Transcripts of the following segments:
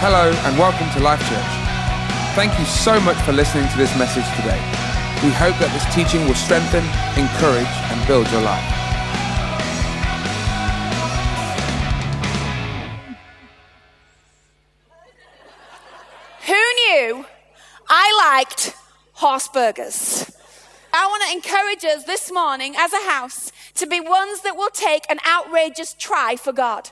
Hello, and welcome to Life Church. Thank you so much for listening to this message today. We hope that this teaching will strengthen, encourage, and build your life. Who knew I liked horse burgers? I want to encourage us this morning as a house to be ones that will take an outrageous try for God.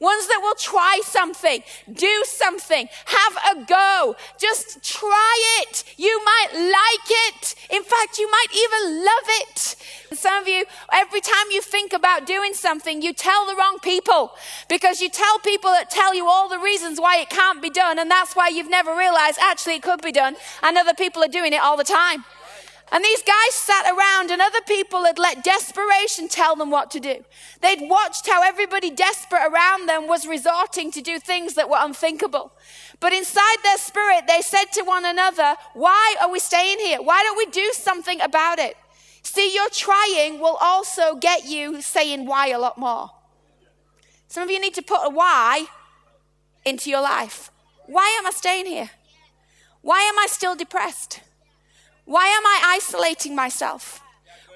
Ones that will try something, do something, have a go. Just try it. You might like it. In fact, you might even love it. Some of you, every time you think about doing something, you tell the wrong people because you tell people that tell you all the reasons why it can't be done. And that's why you've never realized actually it could be done. And other people are doing it all the time. And these guys sat around and other people had let desperation tell them what to do. They'd watched how everybody desperate around them was resorting to do things that were unthinkable. But inside their spirit, they said to one another, why are we staying here? Why don't we do something about it? See, your trying will also get you saying why a lot more. Some of you need to put a why into your life. Why am I staying here? Why am I still depressed? Why am I isolating myself?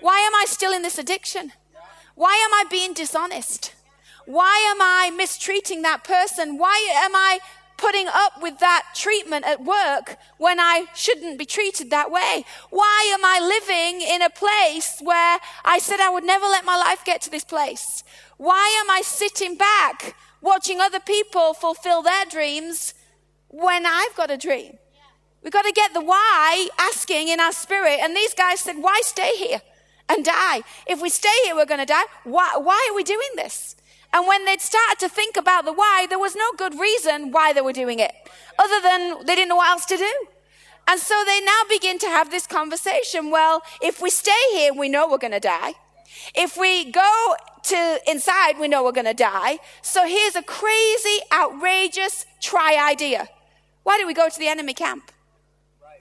Why am I still in this addiction? Why am I being dishonest? Why am I mistreating that person? Why am I putting up with that treatment at work when I shouldn't be treated that way? Why am I living in a place where I said I would never let my life get to this place? Why am I sitting back watching other people fulfill their dreams when I've got a dream? We've got to get the why asking in our spirit. And these guys said, why stay here and die? If we stay here, we're going to die. Why, why are we doing this? And when they'd started to think about the why, there was no good reason why they were doing it, other than they didn't know what else to do. And so they now begin to have this conversation. Well, if we stay here, we know we're going to die. If we go to inside, we know we're going to die. So here's a crazy, outrageous try idea. Why don't we go to the enemy camp?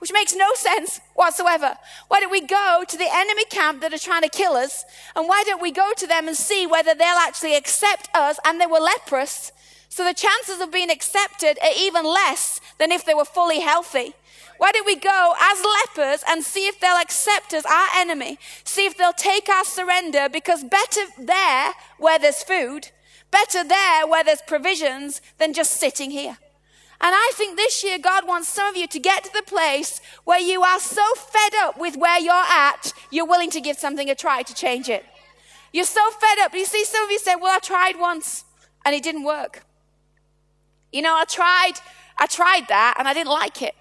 Which makes no sense whatsoever. Why don't we go to the enemy camp that are trying to kill us? And why don't we go to them and see whether they'll actually accept us and they were leprous? So the chances of being accepted are even less than if they were fully healthy. Why don't we go as lepers and see if they'll accept us, our enemy, see if they'll take our surrender because better there where there's food, better there where there's provisions than just sitting here. And I think this year God wants some of you to get to the place where you are so fed up with where you're at, you're willing to give something a try to change it. You're so fed up. You see, some of you say, Well, I tried once and it didn't work. You know, I tried, I tried that and I didn't like it.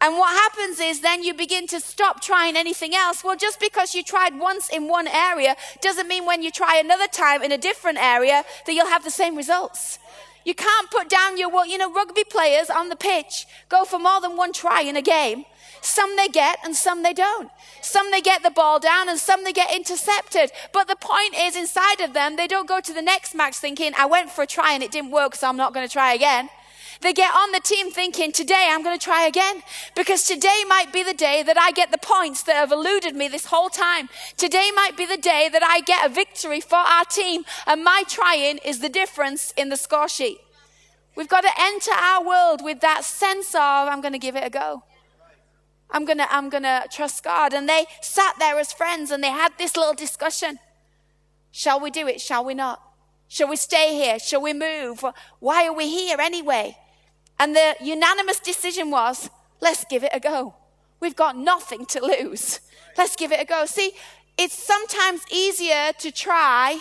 And what happens is then you begin to stop trying anything else. Well, just because you tried once in one area doesn't mean when you try another time in a different area that you'll have the same results. You can't put down your, well, you know, rugby players on the pitch go for more than one try in a game. Some they get and some they don't. Some they get the ball down and some they get intercepted. But the point is inside of them, they don't go to the next match thinking, I went for a try and it didn't work, so I'm not going to try again. They get on the team thinking, today I'm going to try again because today might be the day that I get the points that have eluded me this whole time. Today might be the day that I get a victory for our team and my trying is the difference in the score sheet. We've got to enter our world with that sense of, I'm going to give it a go. I'm going to, I'm going to trust God. And they sat there as friends and they had this little discussion. Shall we do it? Shall we not? Shall we stay here? Shall we move? Why are we here anyway? And the unanimous decision was, let's give it a go. We've got nothing to lose. Let's give it a go. See, it's sometimes easier to try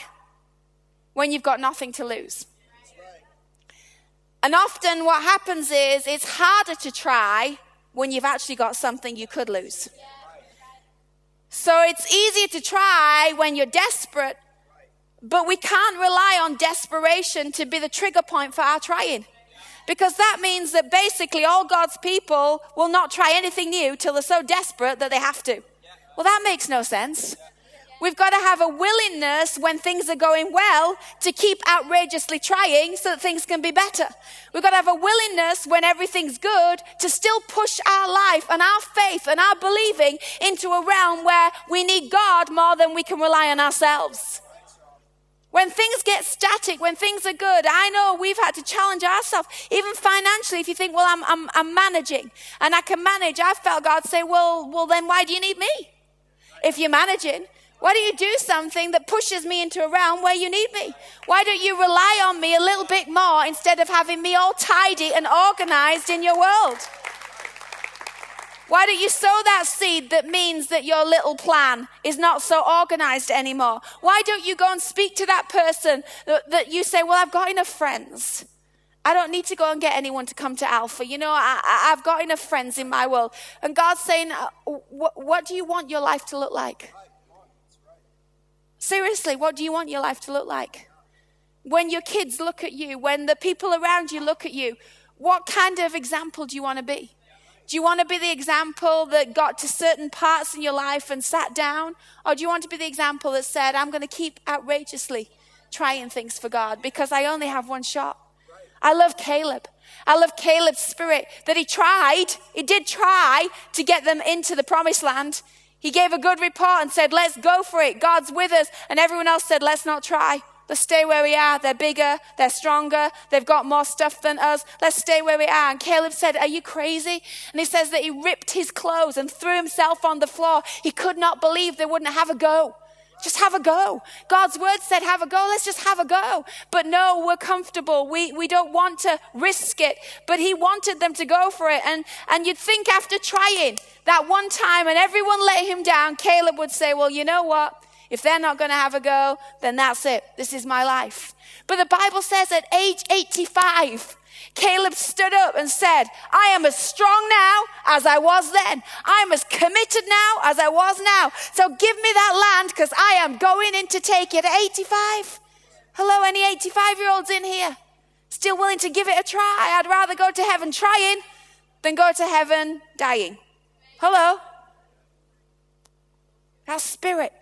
when you've got nothing to lose. And often what happens is it's harder to try when you've actually got something you could lose. So it's easier to try when you're desperate, but we can't rely on desperation to be the trigger point for our trying. Because that means that basically all God's people will not try anything new till they're so desperate that they have to. Well, that makes no sense. We've got to have a willingness when things are going well to keep outrageously trying so that things can be better. We've got to have a willingness when everything's good to still push our life and our faith and our believing into a realm where we need God more than we can rely on ourselves. When things get static, when things are good, I know we've had to challenge ourselves, even financially. If you think, well, I'm, I'm, I'm managing and I can manage, I felt God say, well, well, then why do you need me? If you're managing, why don't you do something that pushes me into a realm where you need me? Why don't you rely on me a little bit more instead of having me all tidy and organized in your world? Why don't you sow that seed that means that your little plan is not so organized anymore? Why don't you go and speak to that person that, that you say, Well, I've got enough friends. I don't need to go and get anyone to come to Alpha. You know, I, have got enough friends in my world. And God's saying, uh, what, what do you want your life to look like? Seriously, what do you want your life to look like? When your kids look at you, when the people around you look at you, what kind of example do you want to be? Do you want to be the example that got to certain parts in your life and sat down? Or do you want to be the example that said, I'm going to keep outrageously trying things for God because I only have one shot? I love Caleb. I love Caleb's spirit that he tried, he did try to get them into the promised land. He gave a good report and said, Let's go for it. God's with us. And everyone else said, Let's not try. Let's stay where we are. They're bigger, they're stronger, they've got more stuff than us. Let's stay where we are. And Caleb said, Are you crazy? And he says that he ripped his clothes and threw himself on the floor. He could not believe they wouldn't have a go. Just have a go. God's word said have a go. Let's just have a go. But no, we're comfortable. We, we don't want to risk it. But he wanted them to go for it. And, and you'd think after trying that one time and everyone let him down, Caleb would say, well, you know what? If they're not going to have a go, then that's it. This is my life. But the Bible says at age 85, Caleb stood up and said, I am as strong now as I was then. I am as committed now as I was now. So give me that land because I am going in to take it at 85. Hello, any 85 year olds in here? Still willing to give it a try? I'd rather go to heaven trying than go to heaven dying. Hello? Our spirit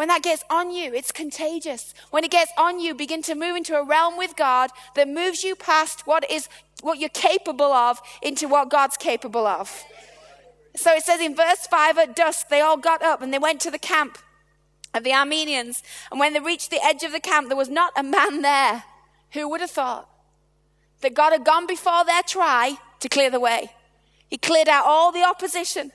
when that gets on you, it's contagious. When it gets on you, begin to move into a realm with God that moves you past what is what you're capable of into what God's capable of. So it says in verse 5 at dusk they all got up and they went to the camp of the Arameans. And when they reached the edge of the camp, there was not a man there. Who would have thought that God had gone before their try to clear the way? He cleared out all the opposition.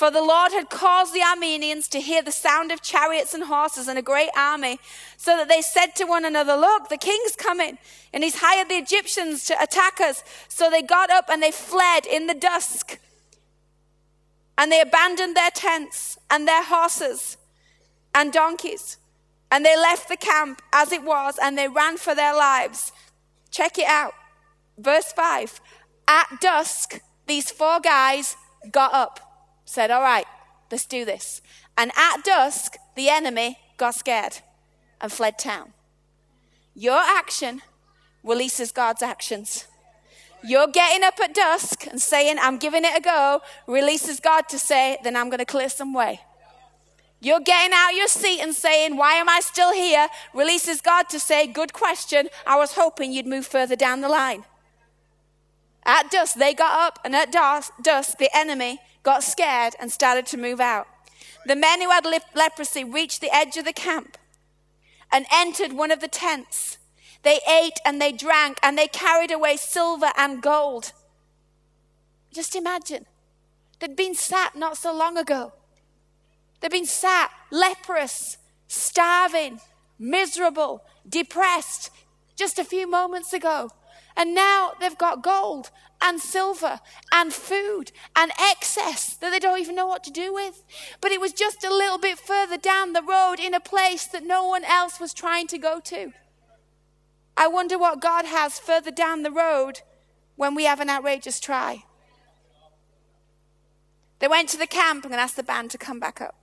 For the Lord had caused the Arameans to hear the sound of chariots and horses and a great army, so that they said to one another, Look, the king's coming, and he's hired the Egyptians to attack us. So they got up and they fled in the dusk. And they abandoned their tents and their horses and donkeys. And they left the camp as it was, and they ran for their lives. Check it out. Verse 5 At dusk, these four guys got up said, All right, let's do this. And at dusk, the enemy got scared and fled town. Your action releases God's actions. You're getting up at dusk and saying, I'm giving it a go, releases God to say, then I'm going to clear some way. You're getting out your seat and saying, Why am I still here? releases God to say, Good question. I was hoping you'd move further down the line. At dusk, they got up, and at dusk, the enemy got scared and started to move out. The men who had leprosy reached the edge of the camp and entered one of the tents. They ate and they drank and they carried away silver and gold. Just imagine. They'd been sat not so long ago. They'd been sat leprous, starving, miserable, depressed just a few moments ago. And now they've got gold and silver and food and excess that they don't even know what to do with. But it was just a little bit further down the road in a place that no one else was trying to go to. I wonder what God has further down the road when we have an outrageous try. They went to the camp. I'm going to ask the band to come back up.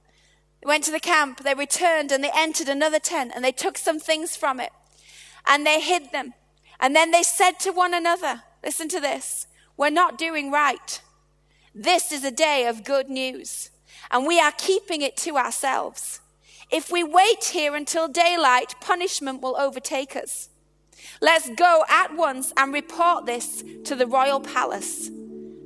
They went to the camp, they returned, and they entered another tent, and they took some things from it, and they hid them. And then they said to one another, Listen to this. We're not doing right. This is a day of good news, and we are keeping it to ourselves. If we wait here until daylight, punishment will overtake us. Let's go at once and report this to the royal palace.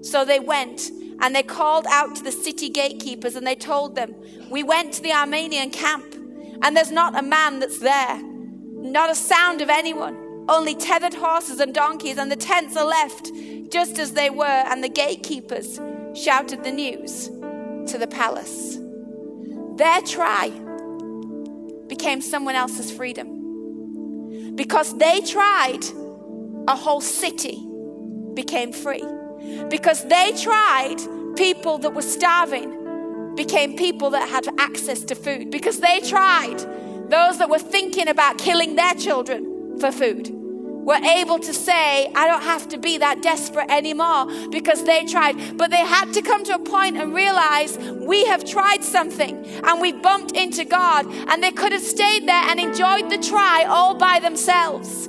So they went and they called out to the city gatekeepers and they told them, We went to the Aramean camp and there's not a man that's there. not a sound of anyone, only tethered horses and donkeys, and the tents are left just as they were, and the gatekeepers shouted the news to the palace. Their try became someone else's freedom. Because they tried, a whole city became free. Because they tried, people that were starving became people that had access to food. Because they tried, those that were thinking about killing their children for food were able to say, I don't have to be that desperate anymore because they tried. But they had to come to a point and realize we have tried something and we bumped into God and they could have stayed there and enjoyed the try all by themselves.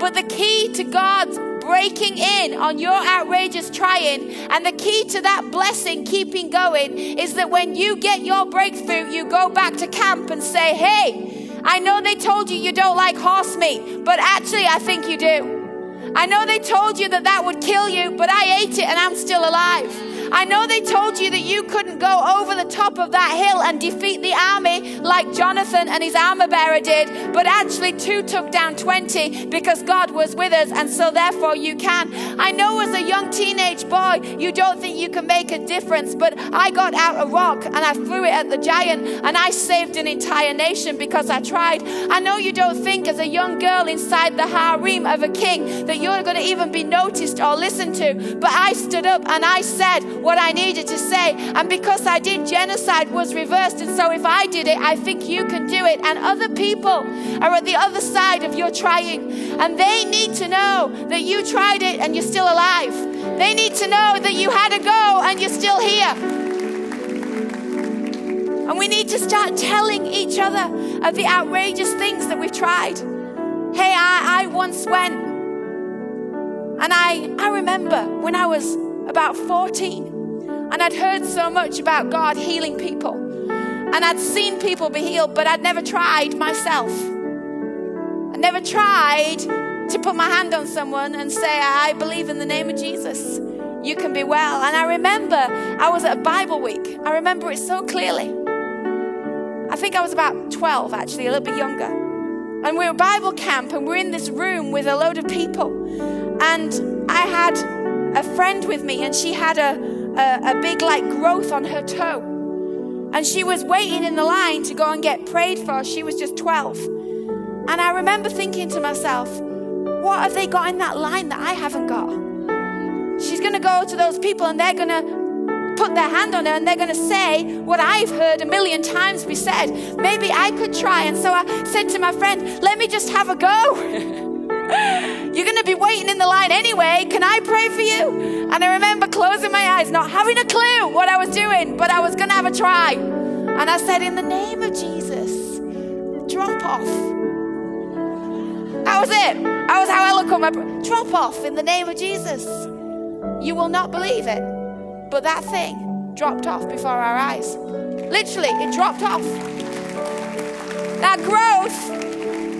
But the key to God's breaking in on your outrageous trying and the key to that blessing keeping going is that when you get your breakthrough, you go back to camp and say, Hey, I know they told you you don't like horse meat, but actually, I think you do. I know they told you that that would kill you, but I ate it and I'm still alive. I know they told you that you couldn't go over the top of that hill and defeat the army like Jonathan and his armor bearer did, but actually two took down 20 because God was with us, and so therefore you can. I know as a young teenage boy, you don't think you can make a difference, but I got out a rock and I threw it at the giant and I saved an entire nation because I tried. I know you don't think as a young girl inside the harem of a king that you're going to even be noticed or listened to, but I stood up and I said, what I needed to say. And because I did, genocide was reversed. And so if I did it, I think you can do it. And other people are at the other side of your trying. And they need to know that you tried it and you're still alive. They need to know that you had to go and you're still here. And we need to start telling each other of the outrageous things that we've tried. Hey, I, I once went and I, I remember when I was about 14 and I'd heard so much about God healing people. And I'd seen people be healed, but I'd never tried myself. I never tried to put my hand on someone and say, I believe in the name of Jesus. You can be well. And I remember I was at a Bible week. I remember it so clearly. I think I was about 12, actually, a little bit younger. And we were at Bible camp, and we're in this room with a load of people. And I had a friend with me, and she had a, a, a big like growth on her toe. And she was waiting in the line to go and get prayed for. She was just 12. And I remember thinking to myself, what have they got in that line that I haven't got? She's going to go to those people and they're going to put their hand on her and they're going to say what I've heard a million times be said. Maybe I could try. And so I said to my friend, let me just have a go. You're going to be waiting in the line anyway. Can I pray for you? And I remember closing my eyes, not having a clue what I was doing, but I was going to have a try. And I said, In the name of Jesus, drop off. That was it. That was how I look on my drop off in the name of Jesus. You will not believe it. But that thing dropped off before our eyes. Literally, it dropped off. That growth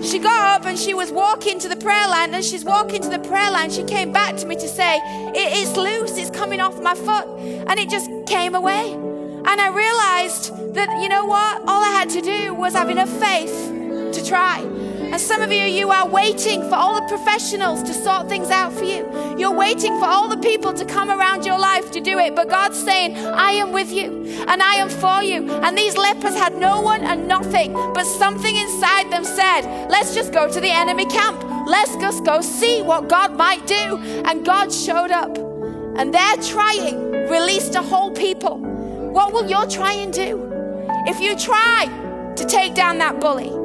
she got up and she was walking to the prayer line. And she's walking to the prayer line, she came back to me to say, It's loose, it's coming off my foot. And it just came away. And I realized that, you know what? All I had to do was have enough faith to try. And some of you, you are waiting for all the professionals to sort things out for you. You're waiting for all the people to come around your life to do it. But God's saying, I am with you and I am for you. And these lepers had no one and nothing, but something inside them said, Let's just go to the enemy camp. Let's just go see what God might do. And God showed up. And they're trying, released a whole people. What will your trying do? If you try to take down that bully,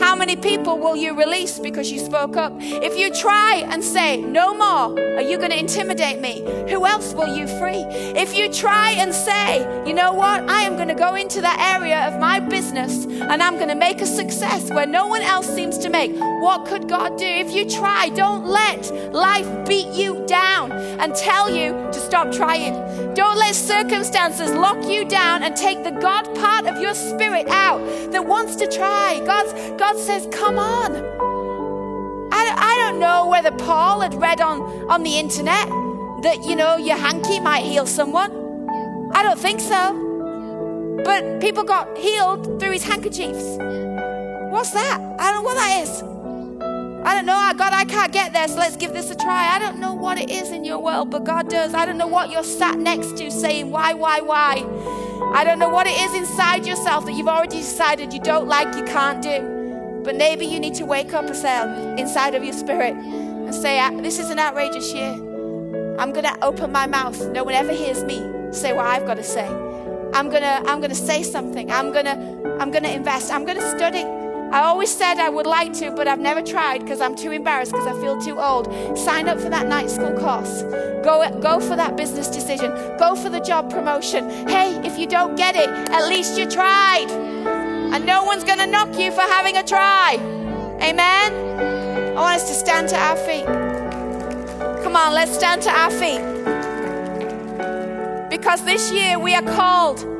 how many people will you release because you spoke up? If you try and say, No more, are you going to intimidate me? Who else will you free? If you try and say, You know what? I am going to go into that area of my business and I'm going to make a success where no one else seems to make, what could God do? If you try, don't let life beat you down and tell you to stop trying. Don't let circumstances lock you down and take the God part of your spirit out that wants to try. God's, God says, Come on. I, I don't know whether Paul had read on, on the internet that, you know, your hanky might heal someone. I don't think so. But people got healed through his handkerchiefs. What's that? I don't know what that is. I don't know, God, I can't get there, so let's give this a try. I don't know what it is in your world, but God does. I don't know what you're sat next to saying, why, why, why. I don't know what it is inside yourself that you've already decided you don't like, you can't do. But maybe you need to wake up and say, inside of your spirit and say, This is an outrageous year. I'm going to open my mouth. No one ever hears me say what I've got to say. I'm going to I'm going to say something. I'm going to I'm going to invest. I'm going to study. I always said I would like to, but I've never tried because I'm too embarrassed because I feel too old. Sign up for that night school course. Go, go for that business decision. Go for the job promotion. Hey, if you don't get it, at least you tried. And no one's going to knock you for having a try. Amen? I want us to stand to our feet. Come on, let's stand to our feet. Because this year we are called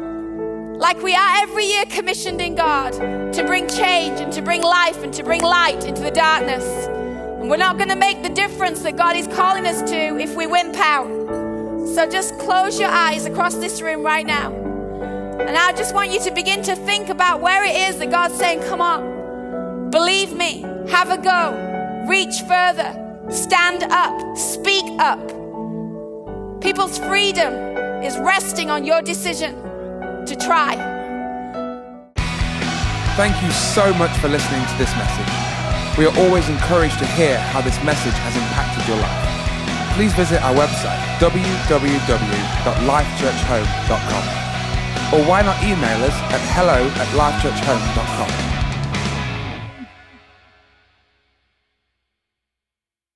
like we are every year commissioned in God to bring change and to bring life and to bring light into the darkness. And we're not going to make the difference that God is calling us to if we wimp out. So just close your eyes across this room right now. And I just want you to begin to think about where it is that God's saying, Come on, believe me, have a go, reach further, stand up, speak up. People's freedom is resting on your decision to try. Thank you so much for listening to this message. We are always encouraged to hear how this message has impacted your life. Please visit our website www.lifechurchhome.com or why not email us at hello at lifechurchhome.com.